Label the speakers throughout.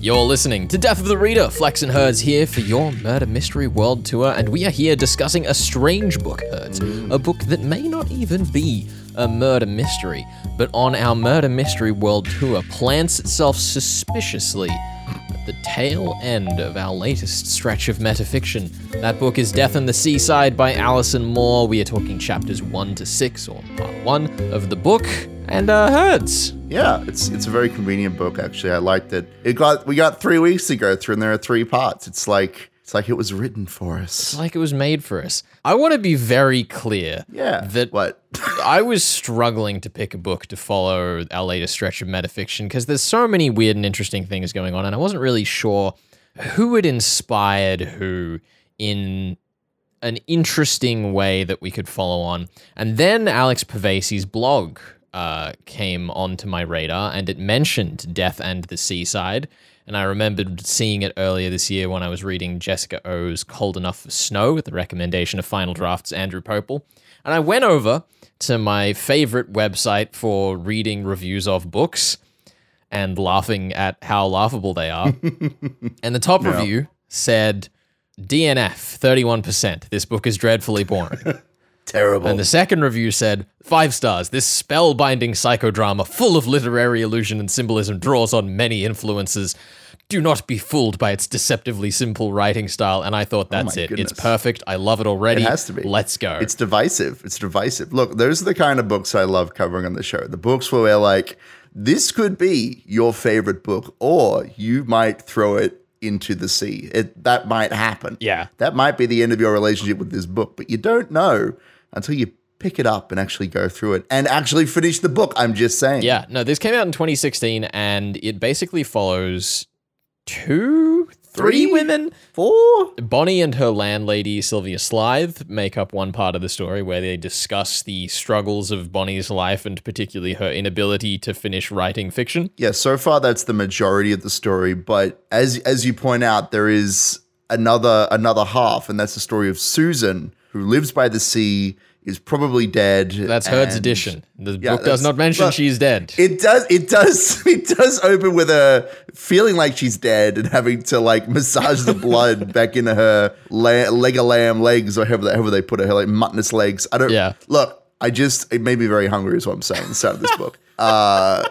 Speaker 1: You're listening to Death of the Reader. Flex and Herds here for your Murder Mystery World Tour, and we are here discussing a strange book, Herds. A book that may not even be a murder mystery, but on our Murder Mystery World Tour plants itself suspiciously at the tail end of our latest stretch of metafiction. That book is Death and the Seaside by Alison Moore. We are talking chapters 1 to 6, or part 1 of the book, and uh, Herds.
Speaker 2: Yeah, it's it's a very convenient book actually. I liked it. It got we got three weeks to go through, and there are three parts. It's like it's like it was written for us.
Speaker 1: It's like it was made for us. I want to be very clear
Speaker 2: Yeah.
Speaker 1: that
Speaker 2: what?
Speaker 1: I was struggling to pick a book to follow our latest stretch of metafiction because there's so many weird and interesting things going on, and I wasn't really sure who had inspired who in an interesting way that we could follow on. And then Alex Pavesi's blog uh, came onto my radar, and it mentioned Death and the Seaside. And I remembered seeing it earlier this year when I was reading Jessica Au's Cold Enough for Snow at the recommendation of Final Draft's Andrew Popel. And I went over to my favorite website for reading reviews of books and laughing at how laughable they are. and the top review said DNF 31%. This book is dreadfully boring.
Speaker 2: Terrible.
Speaker 1: And the second review said, five stars. This spellbinding psychodrama, full of literary illusion and symbolism, draws on many influences. Do not be fooled by its deceptively simple writing style. And I thought, oh that's
Speaker 2: my
Speaker 1: it.
Speaker 2: goodness.
Speaker 1: It's perfect. I love it already.
Speaker 2: It has to be.
Speaker 1: Let's go.
Speaker 2: It's divisive. It's divisive. Look, those are the kind of books I love covering on the show. The books where we're like, this could be your favorite book, or you might throw it into the sea. It that might happen.
Speaker 1: Yeah.
Speaker 2: That might be the end of your relationship with this book, but you don't know until you pick it up and actually go through it and actually finish the book. I'm just saying.
Speaker 1: Yeah, no, this came out in 2016 and it basically follows two, three
Speaker 2: Three?
Speaker 1: women.
Speaker 2: Four?
Speaker 1: Bonnie and her landlady, Sylvia Slythe, make up one part of the story where they discuss the struggles of Bonnie's life and particularly her inability to finish writing fiction.
Speaker 2: Yeah, so far that's the majority of the story, but as as you point out, there is another another half, and that's the story of Susan, who lives by the sea, is probably dead.
Speaker 1: That's Herd's
Speaker 2: and-
Speaker 1: edition. The
Speaker 2: Yeah,
Speaker 1: book does not mention she's dead.
Speaker 2: It does. It does. It does open with her feeling like she's dead and having to like massage the blood back into her la- leg of lamb legs or however they, however they put it, her like muttonous legs. I don't.
Speaker 1: Yeah.
Speaker 2: Look, I just it made me very hungry. Is what I'm saying. The start of this book. Uh,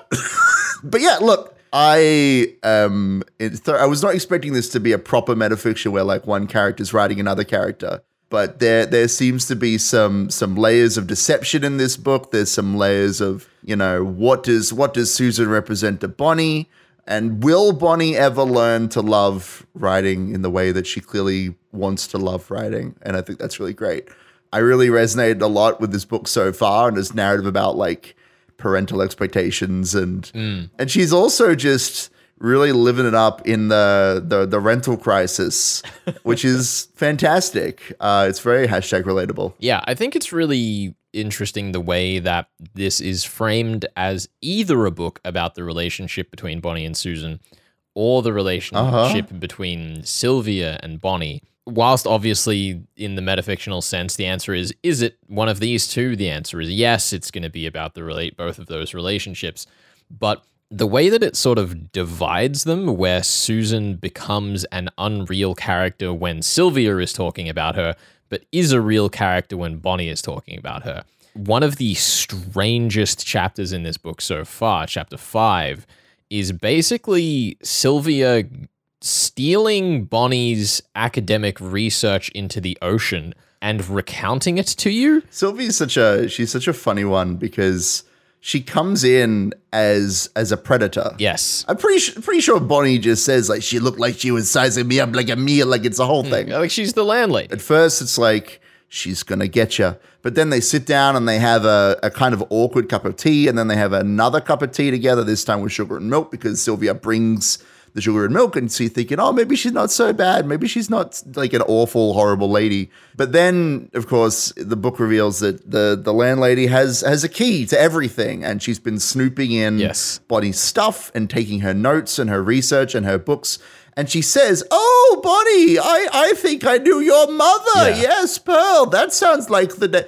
Speaker 2: but yeah, look. I um, th- I was not expecting this to be a proper metafiction where like one character's writing another character, but there there seems to be some some layers of deception in this book. There's some layers of you know what does what does Susan represent to Bonnie, and will Bonnie ever learn to love writing in the way that she clearly wants to love writing? And I think that's really great. I really resonated a lot with this book so far, and this narrative about like parental expectations and mm. and she's also just really living it up in the the, the rental crisis, which is fantastic. Uh, it's very hashtag relatable.
Speaker 1: Yeah, I think it's really interesting the way that this is framed as either a book about the relationship between Bonnie and Susan or the relationship between Sylvia and Bonnie. Whilst obviously in the metafictional sense, the answer is is it one of these two? The answer is yes, it's going to be about the relate both of those relationships. But the way that it sort of divides them, where Susan becomes an unreal character when Sylvia is talking about her, but is a real character when Bonnie is talking about her. One of the strangest chapters in this book so far, chapter five, is basically Sylvia stealing Bonnie's academic research into the ocean and recounting it to you.
Speaker 2: Sylvia's such a she's such a funny one because she comes in as as a predator.
Speaker 1: Yes.
Speaker 2: I'm pretty su- pretty sure Bonnie just says like she looked like she was sizing me up like a meal, like it's a whole hmm. thing.
Speaker 1: Like she's the landlady.
Speaker 2: At first, it's like she's gonna get you, but then they sit down and they have a, a kind of awkward cup of tea, and then they have another cup of tea together. This time with sugar and milk because Sylvia brings the sugar and milk, and you're thinking, oh, maybe she's not so bad. Maybe she's not like an awful, horrible lady. But then, of course, the book reveals that the the landlady has has a key to everything, and she's been snooping in
Speaker 1: Yes.
Speaker 2: Bonnie's stuff and taking her notes and her research and her books. And she says, "Oh, Bonnie, I, I think I knew your mother.
Speaker 1: Yeah.
Speaker 2: Yes, Pearl. That sounds like the." Da-.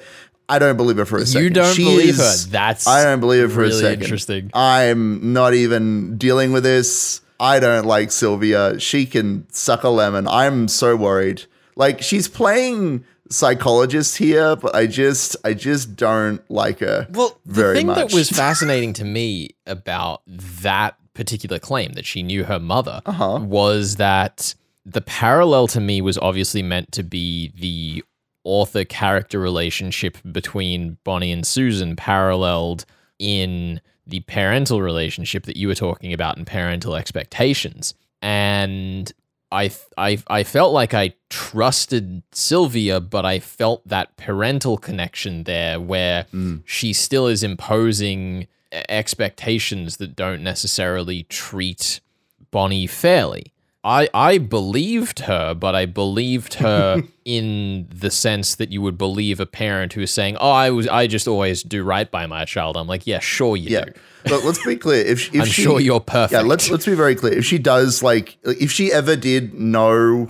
Speaker 2: I don't believe her for a second.
Speaker 1: You don't
Speaker 2: She
Speaker 1: believe
Speaker 2: is-
Speaker 1: her. That's
Speaker 2: I don't believe her for
Speaker 1: really
Speaker 2: a second.
Speaker 1: interesting.
Speaker 2: I'm not even dealing with this. I don't like Sylvia. She can suck a lemon. I'm so worried. Like she's playing psychologist here, but I just I just don't like her.
Speaker 1: Well, the thing
Speaker 2: much.
Speaker 1: that was fascinating to me about that particular claim that she knew her mother
Speaker 2: Uh-huh.
Speaker 1: was that the parallel to me was obviously meant to be the author character relationship between Bonnie and Susan paralleled in the parental relationship that you were talking about and parental expectations. And I, I, I felt like I trusted Sylvia, but I felt that parental connection there where mm. she still is imposing expectations that don't necessarily treat Bonnie fairly. I, I believed her, but I believed her in the sense that you would believe a parent who is saying, "Oh, I was I just always do right by my child." I'm like, "Yeah, sure you
Speaker 2: Yeah,
Speaker 1: do."
Speaker 2: but let's be clear. If, she- if
Speaker 1: I'm
Speaker 2: she,
Speaker 1: sure you're perfect.
Speaker 2: Yeah, let's let's be very clear. If she does like, if she ever did know,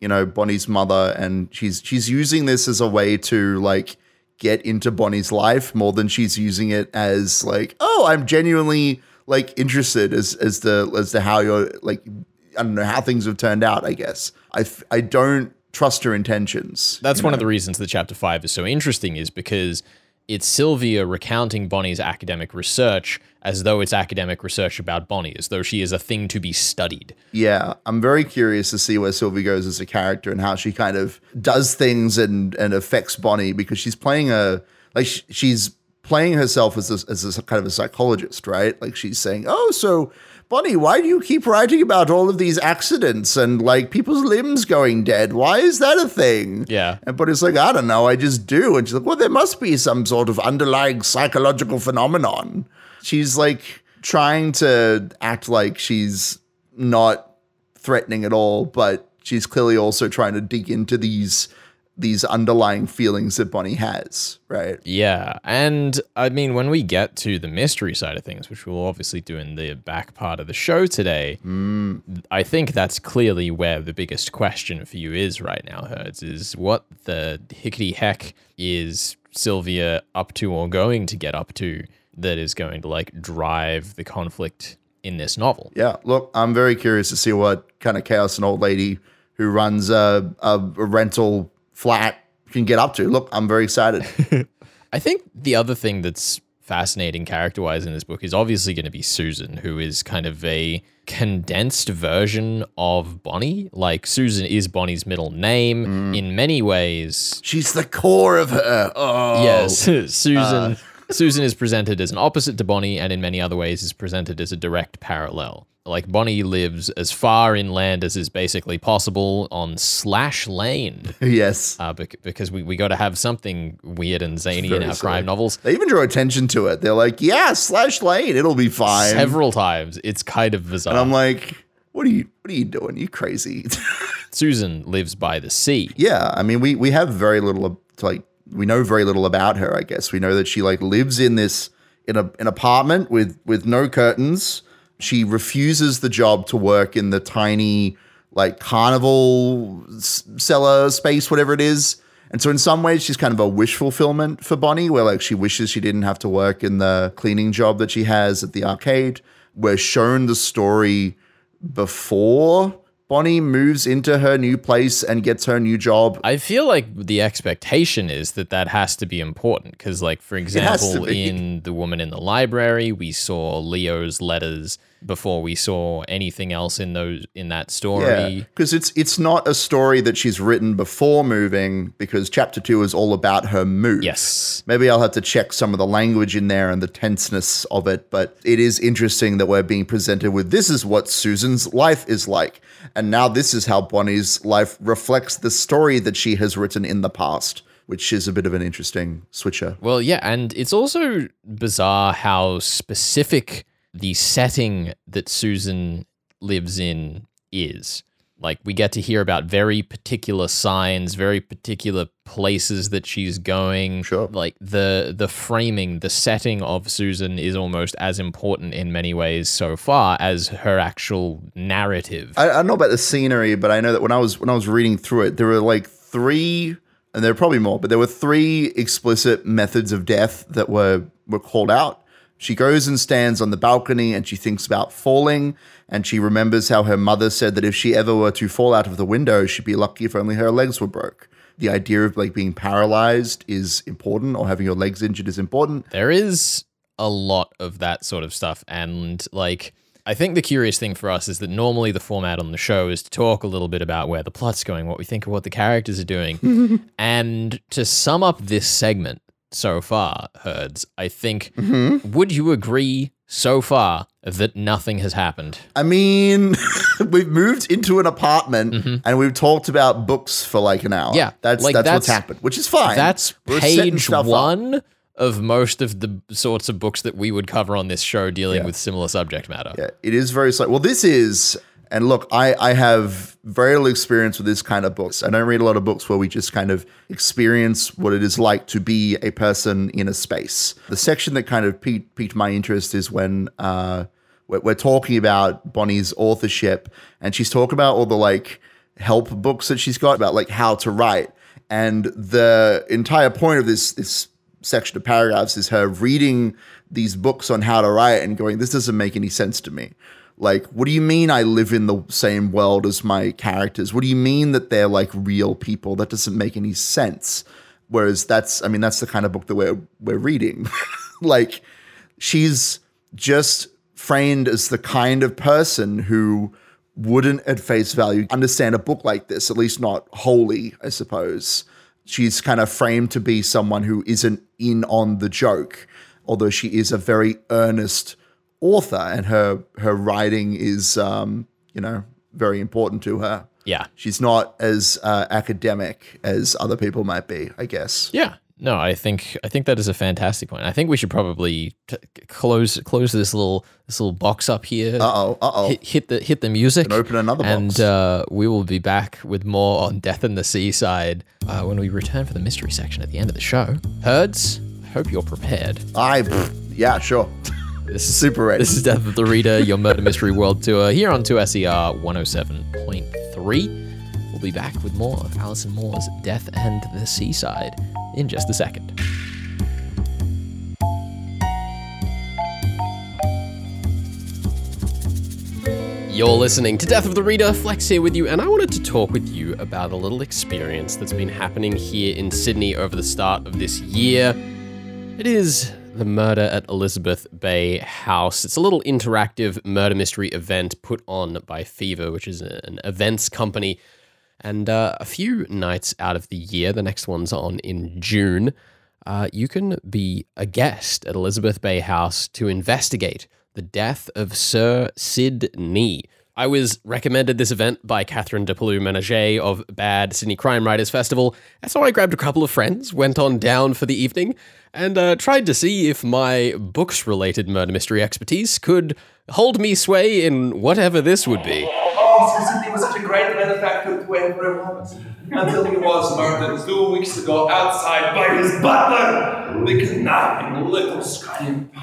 Speaker 2: you know, Bonnie's mother, and she's she's using this as a way to like get into Bonnie's life more than she's using it as like, oh, I'm genuinely like interested as as the as to how you're like, I don't know how things have turned out. I guess I, I don't trust her intentions.
Speaker 1: That's one
Speaker 2: know?
Speaker 1: of the reasons that chapter five is so interesting, is because it's Sylvia recounting Bonnie's academic research as though it's academic research about Bonnie, as though she is a thing to be studied.
Speaker 2: Yeah, I'm very curious to see where Sylvia goes as a character and how she kind of does things and and affects Bonnie because she's playing a like she's playing herself as a, as a kind of a psychologist, right? Like she's saying, "Oh, so Bonnie, why do you keep writing about all of these accidents and like people's limbs going dead? Why is that a thing?"
Speaker 1: Yeah.
Speaker 2: And Bonnie's like, "I don't know, I just do." And she's like, "Well, there must be some sort of underlying psychological phenomenon." She's like trying to act like she's not threatening at all, but she's clearly also trying to dig into these these underlying feelings that Bonnie has, right?
Speaker 1: Yeah. And I mean, when we get to the mystery side of things, which we'll obviously do in the back part of the show today, mm. I think that's clearly where the biggest question for you is right now, Herds, is what the hickety heck is Sylvia up to or going to get up to that is going to like drive the conflict in this novel?
Speaker 2: Yeah, look, I'm very curious to see what kind of chaos an old lady who runs a, a, a rental flat can get up to. Look, I'm very excited.
Speaker 1: I think the other thing that's fascinating character wise in this book is obviously going to be Susan, who is kind of a condensed version of Bonnie. Like, Susan is Bonnie's middle name mm. in many ways.
Speaker 2: She's the core of her. Oh,
Speaker 1: Yes, Susan. Uh, Susan is presented as an opposite to Bonnie, and in many other ways is presented as a direct parallel. Like Bonnie lives as far inland as is basically possible on Slash Lane,
Speaker 2: yes.
Speaker 1: uh, bec- because we, we got to have something weird and zany in our
Speaker 2: silly.
Speaker 1: crime novels.
Speaker 2: They even draw attention to it. They're like, "Yeah, slash lane, it'll be fine."
Speaker 1: several times. It's kind of bizarre.
Speaker 2: and I'm like, "What are you? What are you doing? You crazy?"
Speaker 1: Susan lives by the sea.
Speaker 2: yeah, I mean, we we have very little of- like we know very little about her. I guess we know that she like lives in this in a an apartment with with no curtains. She refuses the job to work in the tiny like carnival s- cellar space, whatever it is. And so, in some ways, she's kind of a wish fulfillment for Bonnie, where like she wishes she didn't have to work in the cleaning job that she has at the arcade. We're shown the story before Bonnie moves into her new place and gets her new job.
Speaker 1: I feel like the expectation is that that has to be important because, like, for example, in The Woman in the Library, we saw Leo's letters before we saw anything else in those in that
Speaker 2: Yeah,
Speaker 1: story.
Speaker 2: because it's it's not a story that she's written before moving. Because chapter two is all about her move.
Speaker 1: Yes.
Speaker 2: Maybe I'll have to check some of the language in there and the tenseness of it, but it is interesting that we're being presented with this is what Susan's life is like. And now this is how Bonnie's life reflects the story that she has written in the past, which is a bit of an interesting switcher.
Speaker 1: Well, yeah, and it's also bizarre how specific the setting that Susan lives in is. Like we get to hear about very particular signs, very particular places that she's going.
Speaker 2: Sure.
Speaker 1: Like the the framing, the setting of Susan is almost as important in many ways so far as her actual narrative.
Speaker 2: I, I don't know about the scenery, but I know that when I was when I was reading through it, there were like three, and there are probably more, but there were three explicit methods of death that were were called out. She goes and stands on the balcony and she thinks about falling. And she remembers how her mother said that if she ever were to fall out of the window, she'd be lucky if only her legs were broke. The idea of like being paralyzed is important or having your legs injured is important.
Speaker 1: There is a lot of that sort of stuff. And like, I think the curious thing for us is that normally the format on the show is to talk a little bit about where the plot's going, what we think of what the characters are doing. and to sum up this segment so far, Herds, I think,
Speaker 2: Mm-hmm.
Speaker 1: would you agree so far that nothing has happened?
Speaker 2: I mean, we've moved into an apartment and we've talked about books for like an hour.
Speaker 1: Mm-hmm. Yeah,
Speaker 2: that's
Speaker 1: like,
Speaker 2: that's, what's happened, which is fine.
Speaker 1: That's
Speaker 2: We're
Speaker 1: page
Speaker 2: stuff up.
Speaker 1: one of most of the sorts of books that we would cover on this show dealing with similar subject matter.
Speaker 2: Yeah, it is very slow. Well, this is, and look, I, I have very little experience with this kind of books. I don't read a lot of books where we just kind of experience what it is like to be a person in a space. The section that kind of piqued, piqued my interest is when uh, we're, we're talking about Bonnie's authorship, and she's talking about all the like help books that she's got about like how to write. And the entire point of this this section of paragraphs is her reading these books on how to write and going, this doesn't make any sense to me. Like, what do you mean I live in the same world as my characters? What do you mean that they're like real people? That doesn't make any sense. Whereas that's, I mean, that's the kind of book that we're we're reading. like, she's just framed as the kind of person who wouldn't at face value understand a book like this, at least not wholly, I suppose. She's kind of framed to be someone who isn't in on the joke, although she is a very earnest author and her her writing is um, you know, very important to her.
Speaker 1: Yeah.
Speaker 2: She's not as uh, academic as other people might be, I guess.
Speaker 1: Yeah. No, I think I think that is a fantastic point. I think we should probably t- close close this little this little box up here.
Speaker 2: Uh oh, uh oh.
Speaker 1: Hit, hit the hit the music
Speaker 2: And open another
Speaker 1: and
Speaker 2: box.
Speaker 1: uh, we will be back with more on Death and the Seaside uh, when we return for the mystery section at the end of the show. Herds, I hope you're prepared.
Speaker 2: I, yeah, sure.
Speaker 1: This is
Speaker 2: Super ready.
Speaker 1: This is Death of the Reader, your murder mystery world tour here on 2SER 107.3. We'll be back with more of Alison Moore's Death and the Seaside in just a second. You're listening to Death of the Reader, Flex here with you, and I wanted to talk with you about a little experience that's been happening here in Sydney over the start of this year. It is the murder at Elizabeth Bay House. It's a little interactive murder mystery event put on by Fever, which is an events company. And uh, a few nights out of the year, the next one's on in June, uh, you can be a guest at Elizabeth Bay House to investigate the death of Sir Sidney. I was recommended this event by Catherine Du Peloux Menagé of Bad Sydney Crime Writers Festival, so I grabbed a couple of friends, went on down for the evening, and uh, tried to see if my books related murder mystery expertise could hold me sway in whatever this would be.
Speaker 3: Oh, Sir Sidney was such a great benefactor to everyone until he was murdered two weeks ago outside by his butler, the conniving little scamp.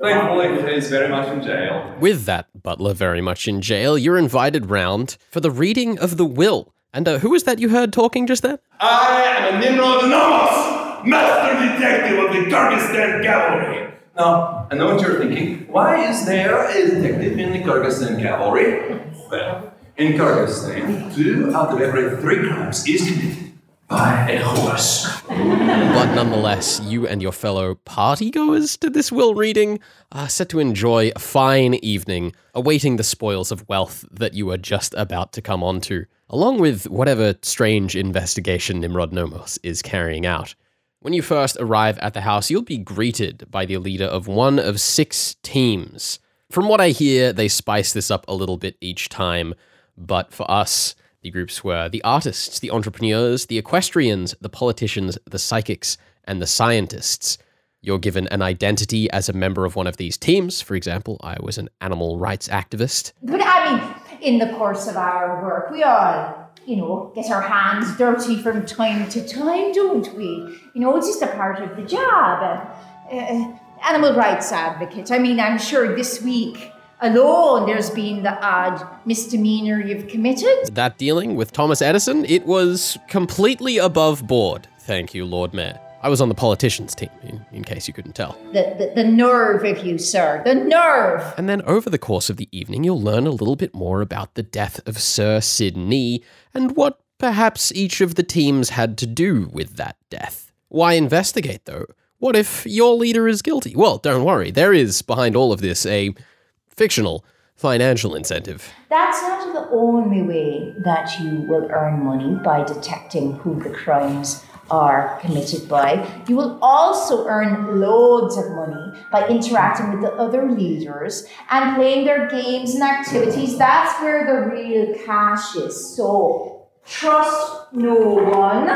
Speaker 3: Thankfully, he's very much in jail.
Speaker 1: With that butler very much in jail, you're invited round for the reading of the will. And uh, who was that you heard talking just then?
Speaker 3: I am a Nimrod Nomos, master detective of the Kyrgyzstan cavalry. Now, I know what you're thinking. Why is there a detective in the Kyrgyzstan cavalry? Well, in Kyrgyzstan, two out of every three crimes is committed by a horse.
Speaker 1: But nonetheless, you and your fellow partygoers to this will reading are set to enjoy a fine evening, awaiting the spoils of wealth that you are just about to come onto, along with whatever strange investigation Nimrod Nomos is carrying out. When you first arrive at the house, you'll be greeted by the leader of one of six teams. From what I hear, they spice this up a little bit each time, but for us, the groups were the artists, the entrepreneurs, the equestrians, the politicians, the psychics, and the scientists. You're given an identity as a member of one of these teams. For example, I was an animal rights activist.
Speaker 4: But I mean, in the course of our work, we all, you know, get our hands dirty from time to time, don't we? You know, it's just a part of the job. Uh, uh, animal rights advocate. I mean, I'm sure this week alone there's been the odd misdemeanor you've committed.
Speaker 1: That dealing with Thomas Edison, it was completely above board. Thank you, Lord Mayor. I was on the politicians team, in, in case you couldn't tell.
Speaker 4: The, the, the nerve of you, sir. The nerve.
Speaker 1: And then over the course of the evening, you'll learn a little bit more about the death of Sir Sidney and what perhaps each of the teams had to do with that death. Why investigate, though? What if your leader is guilty? Well, don't worry, there is behind all of this a fictional financial incentive.
Speaker 4: That's not the only way that you will earn money by detecting who the crimes are committed by. You will also earn loads of money by interacting with the other leaders and playing their games and activities. That's where the real cash is. So trust no one.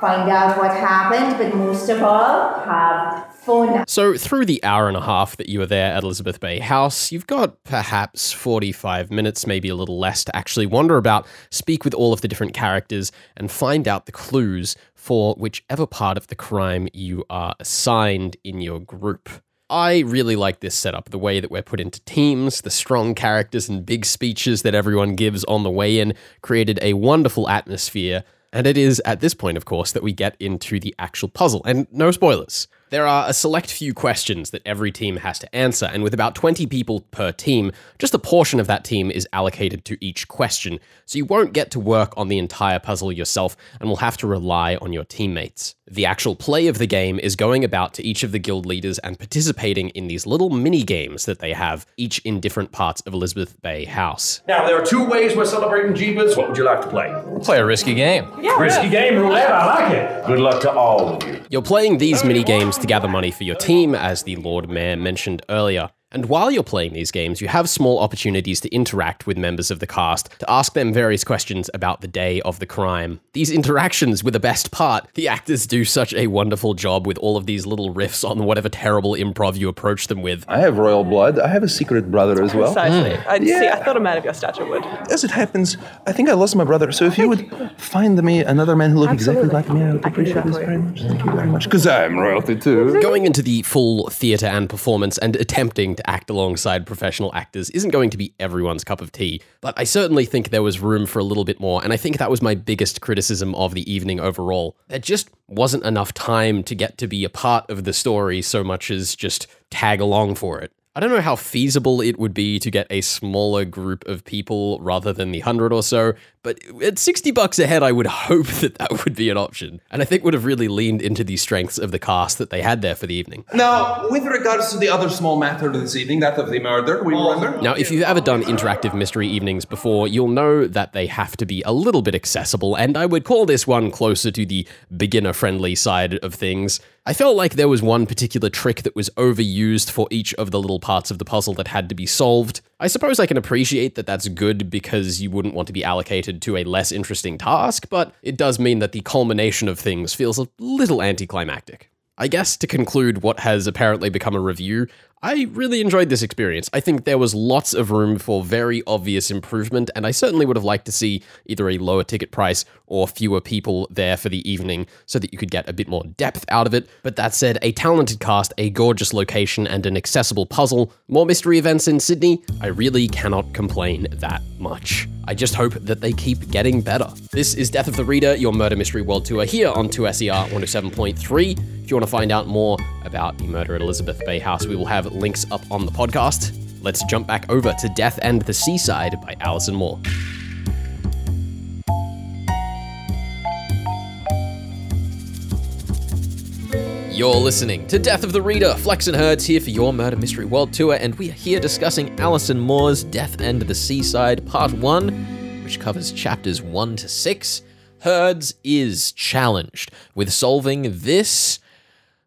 Speaker 4: Find out what happened, but most of all, have fun.
Speaker 1: So, through the hour and a half that you were there at Elizabeth Bay House, you've got perhaps 45 minutes, maybe a little less, to actually wander about, speak with all of the different characters, and find out the clues for whichever part of the crime you are assigned in your group. I really like this setup, the way that we're put into teams, the strong characters and big speeches that everyone gives on the way in created a wonderful atmosphere. And it is at this point, of course, that we get into the actual puzzle. And no spoilers. There are a select few questions that every team has to answer, and with about 20 people per team, just a portion of that team is allocated to each question, so you won't get to work on the entire puzzle yourself and will have to rely on your teammates. The actual play of the game is going about to each of the guild leaders and participating in these little mini games that they have, each in different parts of Elizabeth Bay House.
Speaker 5: Now, there are two ways we're celebrating Jeebus. What would you like to play?
Speaker 6: Play a risky game.
Speaker 5: Yeah, Risky game roulette, I like it. Good luck to all of you.
Speaker 1: You're playing these mini games to gather money for your team, as the Lord Mayor mentioned earlier. And while you're playing these games, you have small opportunities to interact with members of the cast, to ask them various questions about the day of the crime. These interactions were the best part. The actors do such a wonderful job with all of these little riffs on whatever terrible improv you approach them with.
Speaker 3: I have royal blood. I have a secret brother as well.
Speaker 7: Precisely. Hmm. I see. I thought a man of your stature would.
Speaker 3: As it happens, I think I lost my brother. So if you would find me another man who looked exactly like me, I would
Speaker 7: I can do
Speaker 3: appreciate this very much. Thank you very much. Because I'm royalty too.
Speaker 1: Going into the full theatre and performance and attempting to act alongside professional actors isn't going to be everyone's cup of tea, but I certainly think there was room for a little bit more, and I think that was my biggest criticism of the evening overall. There just wasn't enough time to get to be a part of the story so much as just tag along for it. I don't know how feasible it would be to get a smaller group of people rather than the 100 or so, but at 60 bucks a head, I would hope that that would be an option. And I think would have really leaned into the strengths of the cast that they had there for the evening.
Speaker 3: Now, with regards to the other small matter of this evening, that of the murder, we remember?
Speaker 1: Now, if you've ever done interactive mystery evenings before, you'll know that they have to be a little bit accessible, and I would call this one closer to the beginner friendly side of things. I felt like there was one particular trick that was overused for each of the little parts of the puzzle that had to be solved. I suppose I can appreciate that that's good because you wouldn't want to be allocated to a less interesting task, but it does mean that the culmination of things feels a little anticlimactic. I guess to conclude what has apparently become a review, I really enjoyed this experience. I think there was lots of room for very obvious improvement, and I certainly would have liked to see either a lower ticket price or fewer people there for the evening so that you could get a bit more depth out of it. But that said, a talented cast, a gorgeous location, and an accessible puzzle, more mystery events in Sydney, I really cannot complain that much. I just hope that they keep getting better. This is Death of the Reader, your murder mystery world tour here on 2SER 107.3. If you want to find out more about the murder at Elizabeth Bay House, we will have links up on the podcast. Let's jump back over to Death and the Seaside by Alison Moore. You're listening to Death of the Reader. Flex and Herds here for your Murder Mystery World Tour, and we are here discussing Alison Moore's Death and the Seaside Part 1, which covers chapters 1 to 6. Herds is challenged with solving this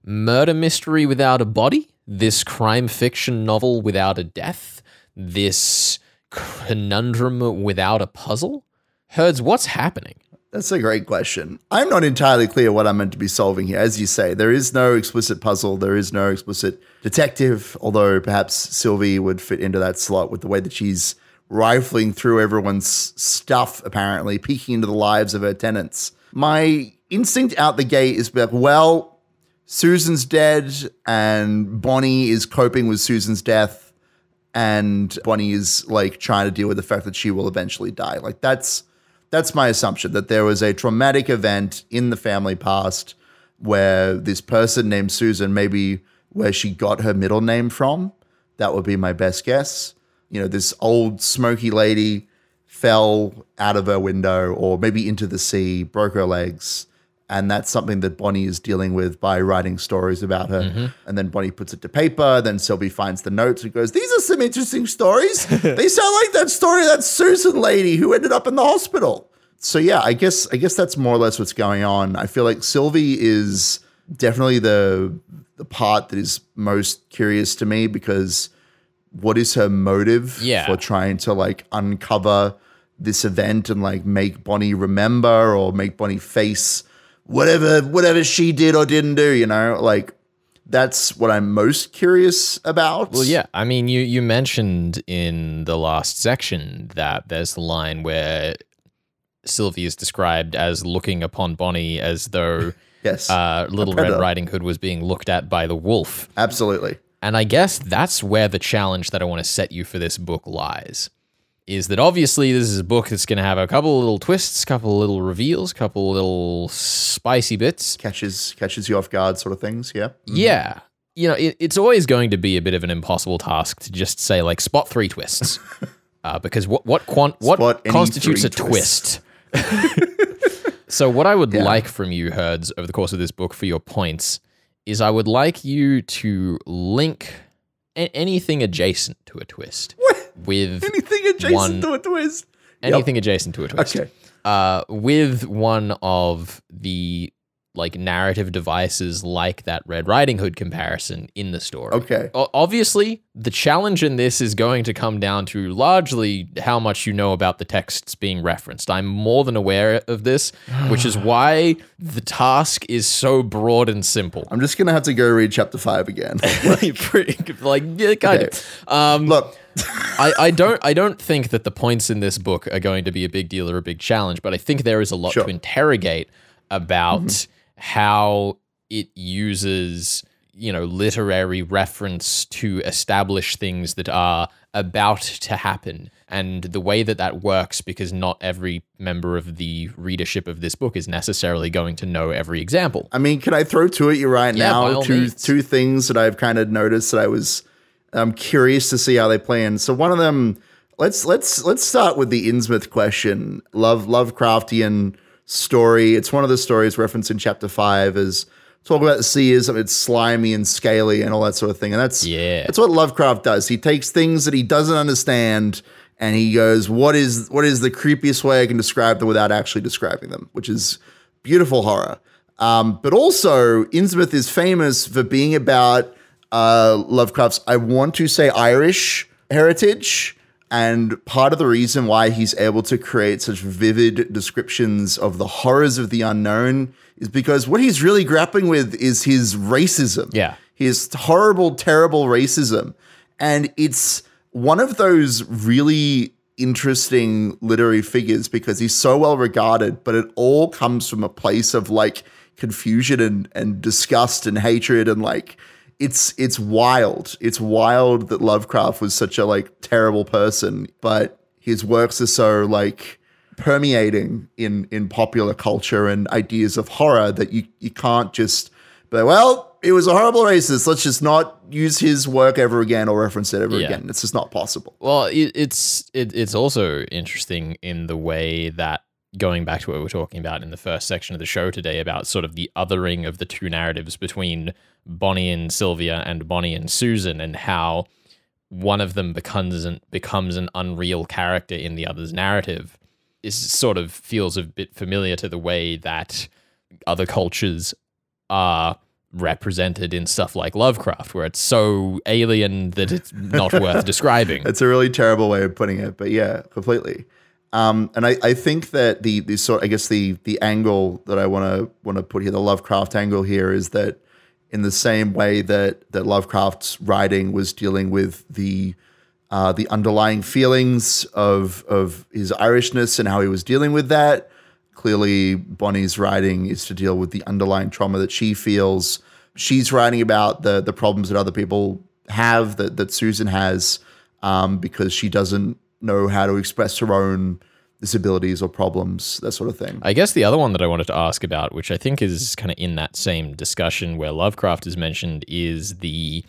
Speaker 1: murder mystery without a body, this crime fiction novel without a death, this conundrum without a puzzle. Herds, what's happening?
Speaker 2: That's a great question. I'm not entirely clear what I'm meant to be solving here. As you say, there is no explicit puzzle, there is no explicit detective, although perhaps Sylvie would fit into that slot with the way that she's rifling through everyone's stuff, apparently, peeking into the lives of her tenants. My instinct out the gate is like, well, Susan's dead, and Bonnie is coping with Susan's death, and Bonnie is like trying to deal with the fact that she will eventually die. Like that's that's my assumption that there was a traumatic event in the family past where this person named Susan, maybe where she got her middle name from. That would be my best guess. You know, this old smoky lady fell out of her window or maybe into the sea, broke her legs. And that's something that Bonnie is dealing with by writing stories about her. Mm-hmm. And then Bonnie puts it to paper. Then Sylvie finds the notes and goes, These are some interesting stories. they sound like that story of that Susan lady who ended up in the hospital. So yeah, I guess I guess that's more or less what's going on. I feel like Sylvie is definitely the the part that is most curious to me because what is her motive
Speaker 1: Yeah.
Speaker 2: for trying to like uncover this event and like make Bonnie remember or make Bonnie face whatever whatever she did or didn't do, you know? Like that's what I'm most curious about.
Speaker 1: Well, yeah. I mean, you you mentioned in the last section that there's the line where Sylvie is described as looking upon Bonnie as though
Speaker 2: Yes.
Speaker 1: uh, Little. Red Riding Hood was being looked at by the wolf.
Speaker 2: Absolutely.
Speaker 1: And I guess that's where the challenge that I want to set you for this book lies. Is that obviously this is a book that's going to have a couple of little twists, couple of little reveals, couple of little spicy bits.
Speaker 2: Catches catches you off guard sort of things, yeah.
Speaker 1: Yeah. You know, it, it's always going to be a bit of an impossible task to just say like spot three twists, uh, because what what quant what constitutes a twist. so what I would like from you, Herds, over the course of this book for your points is I would like you to link a- anything adjacent to a twist with
Speaker 2: Anything adjacent
Speaker 1: one-
Speaker 2: to a twist.
Speaker 1: anything adjacent to a twist.
Speaker 2: Okay.
Speaker 1: Uh, with one of the like narrative devices like that Red Riding Hood comparison in the story.
Speaker 2: Okay.
Speaker 1: O- obviously, the challenge in this is going to come down to largely how much you know about the texts being referenced. I'm more than aware of this, which is why the task is so broad and simple.
Speaker 2: I'm just gonna have to go read chapter five again.
Speaker 1: Pretty- like, yeah, kind
Speaker 2: Okay.
Speaker 1: of. Um,
Speaker 2: Look,
Speaker 1: I, I don't I don't think that the points in this book are going to be a big deal or a big challenge, but I think there is a lot
Speaker 2: Sure.
Speaker 1: to interrogate about mm-hmm. how it uses you know literary reference to establish things that are about to happen and the way that that works because not every member of the readership of this book is necessarily going to know every example
Speaker 2: I mean, can I throw two at you right
Speaker 1: Yeah,
Speaker 2: now? Two
Speaker 1: means.
Speaker 2: two things that I've kind of noticed that I was I'm curious to see how they play in. So one of them, let's let's let's start with the Innsmouth question. Love Lovecraftian story. It's one of the stories referenced in chapter five as talk about the sea is it's slimy and scaly and all that sort of thing. And that's
Speaker 1: Yeah.
Speaker 2: that's what Lovecraft does. He takes things that he doesn't understand and he goes, What is what is the creepiest way I can describe them without actually describing them? Which is beautiful horror. Um, but also, Innsmouth is famous for being about uh, Lovecraft's, I want to say, Irish heritage. And part of the reason why he's able to create such vivid descriptions of the horrors of the unknown is because what he's really grappling with is his racism.
Speaker 1: Yeah.
Speaker 2: His horrible, terrible racism. And it's one of those really interesting literary figures because he's so well regarded, but it all comes from a place of like confusion and, and disgust and hatred and like it's it's wild. It's wild that Lovecraft was such a like terrible person, but his works are so like permeating in in popular culture and ideas of horror that you you can't just but well, it was a horrible racist. Let's just not use his work ever again or reference it ever
Speaker 1: Yeah.
Speaker 2: again. It's just not possible.
Speaker 1: Well, it, it's it, it's also interesting in the way that going back to what we were talking about in the first section of the show today about sort of the othering of the two narratives between Bonnie and Sylvia and Bonnie and Susan and how one of them becomes an, becomes an unreal character in the other's narrative is sort of feels a bit familiar to the way that other cultures are represented in stuff like Lovecraft, where it's so alien that it's not worth describing.
Speaker 2: It's a really terrible way of putting it, but yeah, completely. Um, and I, I think that the the sort I guess the the angle that I want to want to put here, the Lovecraft angle here, is that in the same way that that Lovecraft's writing was dealing with the uh, the underlying feelings of of his Irishness and how he was dealing with that. Clearly, Bonnie's writing is to deal with the underlying trauma that she feels. She's writing about the the problems that other people have that that Susan has um, because she doesn't know how to express her own disabilities or problems, that sort of thing.
Speaker 1: I guess the other one that I wanted to ask about, which I think is kind of in that same discussion where Lovecraft is mentioned, is the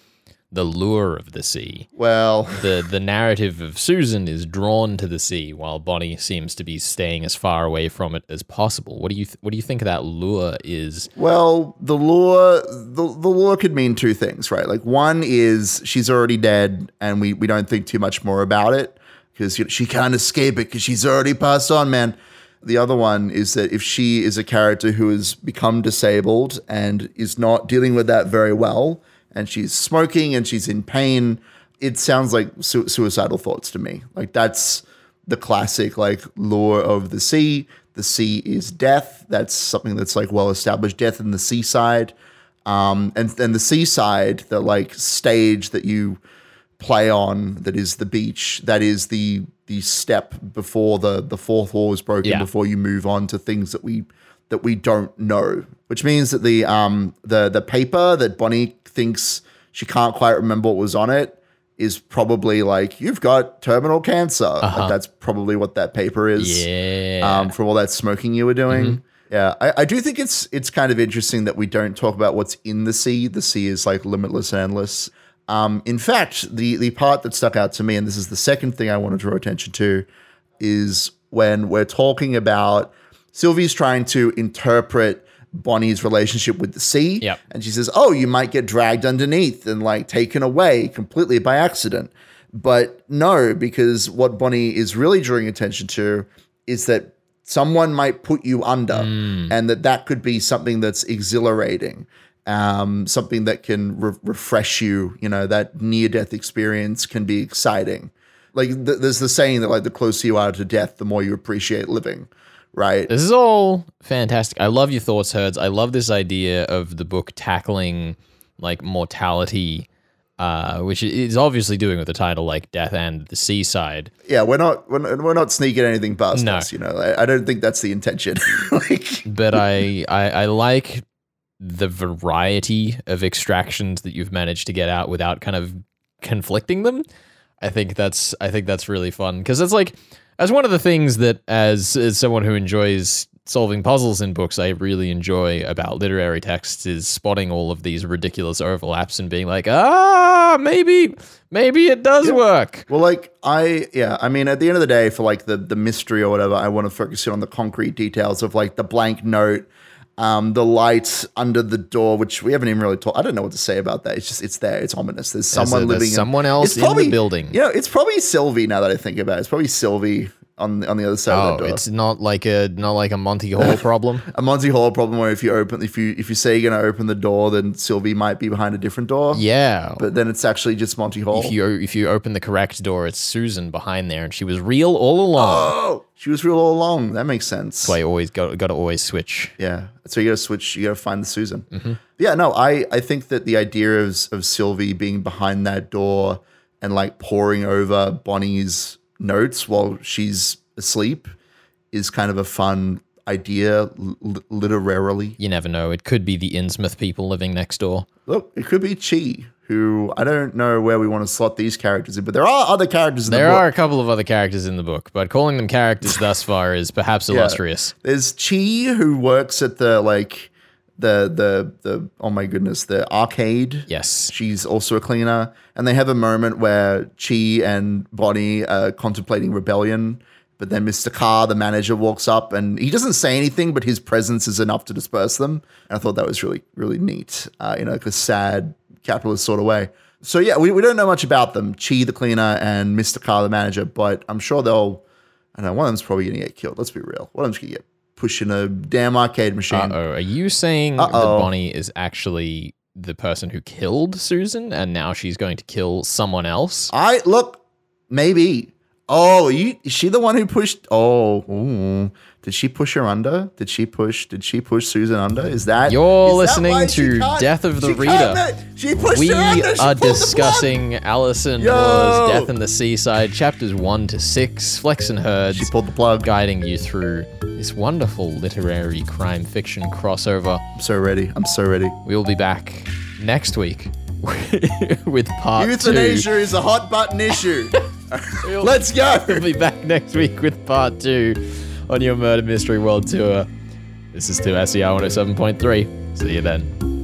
Speaker 1: the lure of the sea.
Speaker 2: Well,
Speaker 1: The the narrative of Susan is drawn to the sea, while Bonnie seems to be staying as far away from it as possible. What do you th- what do you think that lure is?
Speaker 2: Well, the lure the, the lure could mean two things, right? Like one is she's already dead and we, we don't think too much more about it because you know, she can't escape it because she's already passed on, man. The other one is that if she is a character who has become disabled and is not dealing with that very well, and she's smoking and she's in pain, it sounds like su- suicidal thoughts to me. Like that's the classic like lure of the sea. The sea is death. That's something that's like well established. Death in the seaside, um, and and the seaside, the like stage that you play on, that is the beach. That is the the step before the the fourth wall is broken.
Speaker 1: Yeah.
Speaker 2: Before you move on to things that we that we don't know, which means that the um the the paper that Bonnie thinks she can't quite remember what was on it is probably like you've got terminal cancer. Like, that's probably what that paper is.
Speaker 1: Yeah.
Speaker 2: Um, from all that smoking you were doing. Yeah, I, I do think it's it's kind of interesting that we don't talk about what's in the sea. The sea is like limitless and endless. Um, in fact, the the part that stuck out to me, and this is the second thing I want to draw attention to, is when we're talking about Sylvie's trying to interpret Bonnie's relationship with the sea.
Speaker 1: Yep.
Speaker 2: And she says, Oh, you might get dragged underneath and like taken away completely by accident. But no, because what Bonnie is really drawing attention to is that someone might put you under and that that could be something that's exhilarating um, something that can re- refresh you you know that near death experience can be exciting like th- there's the saying that like the closer you are to death the more you appreciate living right
Speaker 1: This is all fantastic. I love your thoughts, Herds. I love this idea of the book tackling like mortality, uh, which is obviously doing with the title like Death and the Seaside.
Speaker 2: yeah we're not we're not, we're not sneaking anything past
Speaker 1: No.
Speaker 2: us you know I, I don't think that's the intention like
Speaker 1: But I, I I like the variety of extractions that you've managed to get out without kind of conflicting them. I think that's I think that's really fun because it's like as one of the things that as as someone who enjoys solving puzzles in books I really enjoy about literary texts is spotting all of these ridiculous overlaps and being like ah maybe maybe it does work.
Speaker 2: Well, like I, yeah, I mean, at the end of the day, for like the the mystery or whatever, I want to focus in on the concrete details of like the blank note, um, the lights under the door, which we haven't even really talked. I don't know what to say about that. It's just it's there. It's ominous. There's someone
Speaker 1: a- there's
Speaker 2: living. in-
Speaker 1: someone else
Speaker 2: It's
Speaker 1: in the building.
Speaker 2: You know, it's probably Sylvie. Now that I think about it, it's probably Sylvie on on the other side
Speaker 1: Oh,
Speaker 2: of the oh, door.
Speaker 1: it's not like a not like a Monty Hall problem.
Speaker 2: a Monty Hall problem where if you open if you if you say you're going to open the door, then Sylvie might be behind a different door.
Speaker 1: Yeah.
Speaker 2: But then it's actually just Monty Hall.
Speaker 1: if you if you open the correct door, it's Susan behind there, and she was real all along.
Speaker 2: oh, she was real all along. That makes sense.
Speaker 1: That's why you always got got to always switch.
Speaker 2: Yeah. So you got to switch. You got to find the Susan. Mm-hmm. Yeah. No, I I think that the idea of of Sylvie being behind that door and like poring over Bonnie's notes while she's asleep is kind of a fun idea l- literarily.
Speaker 1: You never know. It could be the Innsmouth people living next door.
Speaker 2: Look, it could be Chi, who I don't know where we want to slot these characters in, but there are other characters in
Speaker 1: There
Speaker 2: the book.
Speaker 1: are a couple of other characters in the book, but calling them characters thus far is perhaps illustrious.
Speaker 2: There's Chi who works at the like the the the oh my goodness the arcade.
Speaker 1: Yes.
Speaker 2: She's also a cleaner, and they have a moment where Chi and Bonnie are contemplating rebellion. But then Mr. Carr, the manager, walks up and he doesn't say anything, but his presence is enough to disperse them. And I thought that was really, really neat, uh, in like a sad capitalist sort of way. So yeah, we, we don't know much about them, Chi the cleaner and Mr. Carr the manager, but I'm sure they'll. I don't know one of them's probably gonna get killed. Let's be real. One of them's gonna get pushed in a damn arcade machine.
Speaker 1: Uh oh. Are you saying that
Speaker 2: Uh-oh.
Speaker 1: Bonnie is actually the person who killed Susan, and now she's going to kill someone else?
Speaker 2: I look, maybe. Oh, you, is she the one who pushed? Oh, ooh. did she push her under? Did she push? Did she push Susan under? Is that
Speaker 1: You're
Speaker 2: is that
Speaker 1: listening
Speaker 2: why
Speaker 1: to Death of the
Speaker 2: she
Speaker 1: Reader.
Speaker 2: She pushed
Speaker 1: We
Speaker 2: her under. She
Speaker 1: are
Speaker 2: pulled the plug.
Speaker 1: discussing Alison
Speaker 2: Yo!
Speaker 1: Moore's Death and the Seaside, chapters 1 to 6, Flex and Herds.
Speaker 2: She pulled the plug.
Speaker 1: guiding you through this wonderful literary crime fiction crossover.
Speaker 2: I'm so ready. I'm so ready.
Speaker 1: We will be back next week with part two.
Speaker 2: Euthanasia is a hot button issue. Let's go.
Speaker 1: We'll be back next week with part two on your Murder Mystery World Tour. This is 2SER 107.3. See you then.